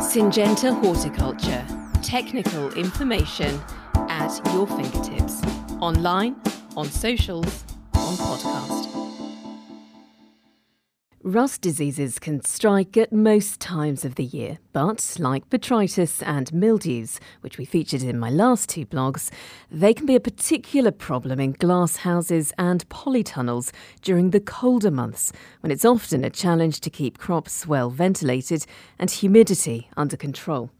Syngenta Horticulture. Technical information at your fingertips. Online, on socials, on podcast. Rust diseases can strike at most times of the year, but like botrytis and mildews, which we featured in my last two blogs, they can be a particular problem in glass houses and polytunnels during the colder months, when it's often a challenge to keep crops well ventilated and humidity under control.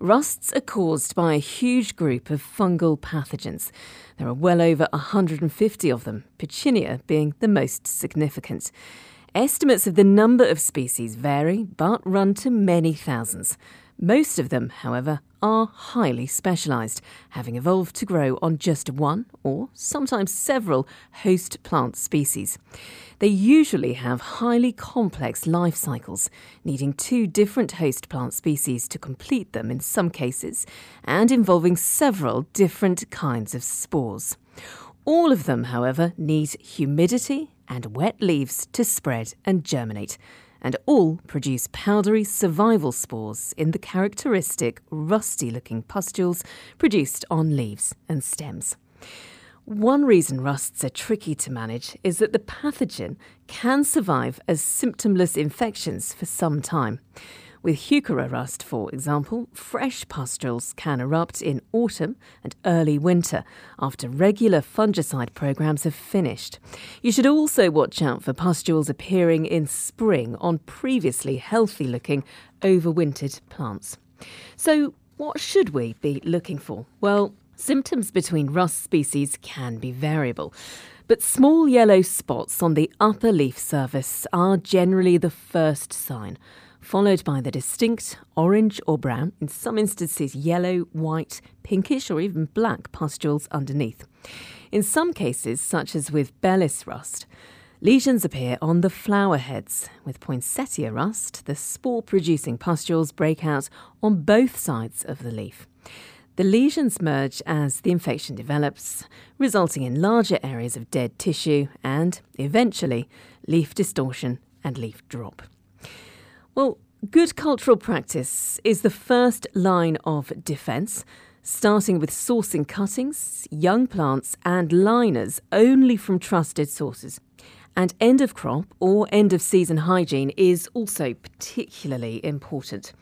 Rusts are caused by a huge group of fungal pathogens. There are well over 150 of them, Puccinia being the most significant. Estimates of the number of species vary, but run to many thousands. Most of them, however, are highly specialised, having evolved to grow on just one or sometimes several host plant species. They usually have highly complex life cycles, needing two different host plant species to complete them in some cases, and involving several different kinds of spores. All of them, however, need humidity and wet leaves to spread and germinate, and all produce powdery survival spores in the characteristic rusty looking pustules produced on leaves and stems. One reason rusts are tricky to manage is that the pathogen can survive as symptomless infections for some time. With Heuchera rust, for example, fresh pustules can erupt in autumn and early winter after regular fungicide programs have finished. You should also watch out for pustules appearing in spring on previously healthy looking overwintered plants. So, what should we be looking for? Well, symptoms between rust species can be variable. But small yellow spots on the upper leaf surface are generally the first sign followed by the distinct orange or brown, in some instances yellow, white, pinkish, or even black pustules underneath. In some cases, such as with Bellis rust, lesions appear on the flower heads. With poinsettia rust, the spore producing pustules break out on both sides of the leaf. The lesions merge as the infection develops, resulting in larger areas of dead tissue and, eventually, leaf distortion and leaf drop. Well, good cultural practice is the first line of defence, starting with sourcing cuttings, young plants, and liners only from trusted sources. And end of crop or end of season hygiene is also particularly important.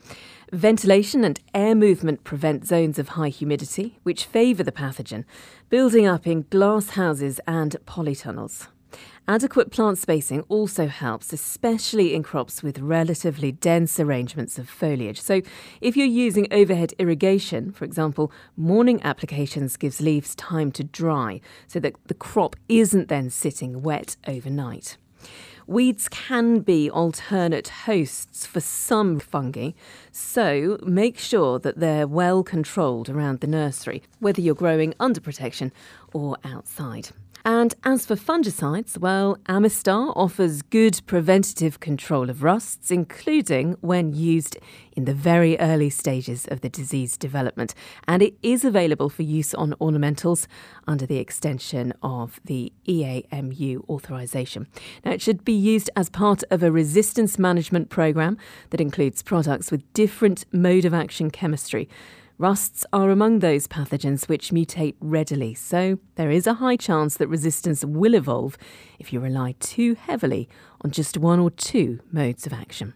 Ventilation and air movement prevent zones of high humidity, which favour the pathogen, building up in glass houses and polytunnels. Adequate plant spacing also helps, especially in crops with relatively dense arrangements of foliage. So, if you're using overhead irrigation, for example, morning applications gives leaves time to dry so that the crop isn't then sitting wet overnight. Weeds can be alternate hosts for some fungi, so make sure that they're well controlled around the nursery, whether you're growing under protection or outside. And as for fungicides, well, Amistar offers good preventative control of rusts, including when used in the very early stages of the disease development. And it is available for use on ornamentals under the extension of the EAMU authorization. Now, it should be used as part of a resistance management program that includes products with different mode of action chemistry. Rusts are among those pathogens which mutate readily, so there is a high chance that resistance will evolve if you rely too heavily on just one or two modes of action.